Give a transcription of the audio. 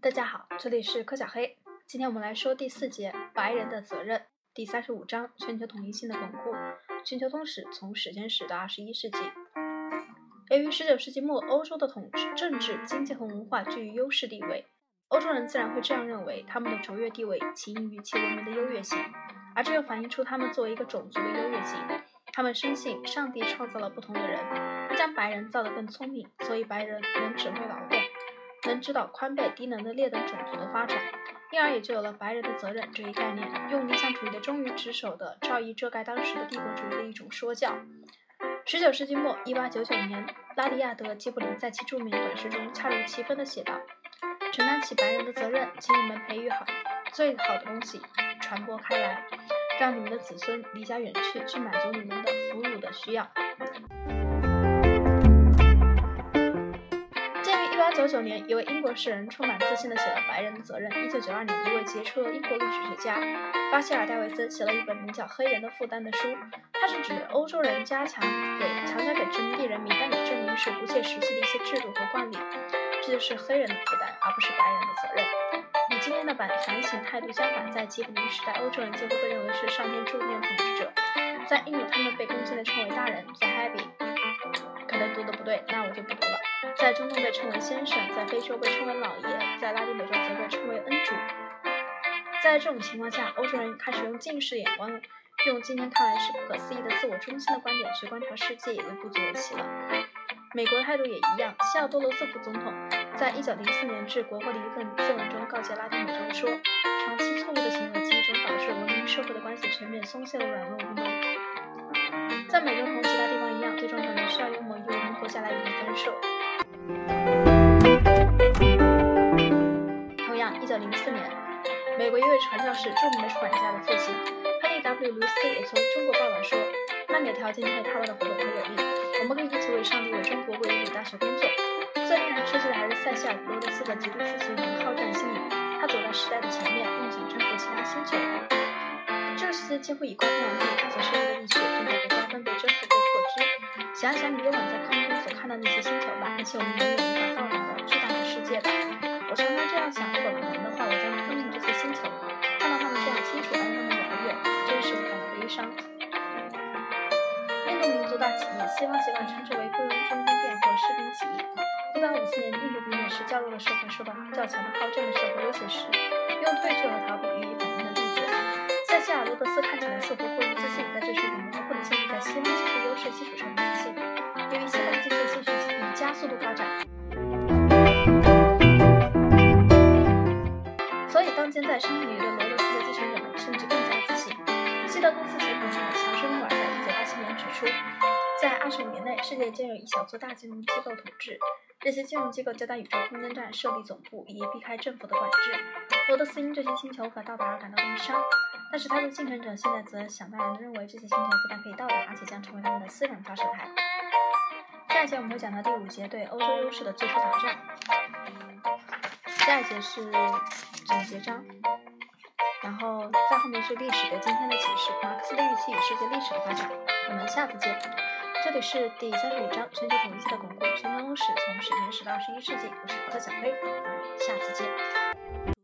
大家好，这里是柯小黑。今天我们来说第四节白人的责任，第三十五章全球统一性的巩固。全球通史从时间史到二十一世纪。由于十九世纪末欧洲的统治、政治、经济和文化居于优势地位，欧洲人自然会这样认为，他们的卓越地位起因于其文明的优越性，而这又反映出他们作为一个种族的优越性。他们深信上帝创造了不同的人，他将白人造得更聪明，所以白人能指挥劳动。能指导宽被低能的劣等种族的发展，因而也就有了“白人的责任”这一概念，用理想主义的忠于职守的赵义遮盖当时的帝国主义的一种说教。十九世纪末，一八九九年，拉迪亚德·基布林在其著名短诗中恰如其分地写道：“承担起白人的责任，请你们培育好最好的东西，传播开来，让你们的子孙离家远去，去满足你们的俘虏的需要。”九九年，一位英国诗人充满自信地写了《白人的责任》。一九九二年，一位杰出的英国历史学家巴希尔·戴维森写了一本名叫《黑人的负担》的书。他是指欧洲人加强给强加给殖民地人民，但也证明是不切实际的一些制度和惯例。这就是黑人的负担，而不是白人的责任。与今天的反反省态度相反，在吉普林时代，欧洲人几乎被认为是上天注定的统治者。在印度，他们被恭敬地称为大人。在 Happy，读的不对，那我就不读了。在中东被称为先生，在非洲被称为老爷，在拉丁美洲则被称为恩主。在这种情况下，欧洲人开始用近视眼光，用今天看来是不可思议的自我中心的观点去观察世界，也就不足为奇了。美国态度也一样。西奥多·罗斯福总统在一九零四年致国会的一份自文中告诫拉丁美洲说：“长期错误的行为，集中导致文明社会的关系全面松懈的软弱无能。”在美洲下来与你分手。同样，一九零四年，美国一位传教士、著名的出版家的父亲亨利 ·W· 卢斯也从中国报道说：“那里的条件对他们的活动很有利，我们可以一起为上帝、为中国、为人类大学工作。”最令人吃惊的还是塞西尔·罗德斯的极度自信和好战心理，他走在时代的前面，梦想征服其他星球。这个世界几乎已空无一则深入地区正在被瓜分、被征服、被破居。想想你夜晚在空中所看到那些星球吧，那些我们永远无法到达的巨大的世界吧。我常常这样想，如果可能的话，我将吞并这些星球，看到他们这样清楚而又那么遥远，真是感到悲伤。印度民族大起义，西方习惯称之为雇佣军兵变或士兵起义。一八五四年，印度革命时较弱的社会受到较强的好战的社会威胁时，用退却和逃避予以反应的例子。塞西尔·罗斯看起来似乎过于自信，但这是一种模糊的建立在西方技术优势基础上的自信。由于西方技术继续以加速度发展。所以当今在商业里的罗斯的继承者们甚至更加自信。西德公司前董事长乔治·穆尔在1987年指出，在25年内，世界将有一小撮大金融机构统治。这些金融机构将在宇宙空间站设立总部，以避开政府的管制。罗德斯因这些星球无法到达而感到悲伤，但是他的继承者现在则想当然地认为这些星球不但可以到达，而且将成为他们的私人发射台。下一节我们会讲到第五节对欧洲优势的最初挑战。下一节是总结章，然后在后面是历史对今天的启示，马克思的预期与世界历史的发展。我们下次见。这里是第三十五章全球统一性的巩固，全球史从史前史到二十一世纪。我是柯小黑，我们，下次见。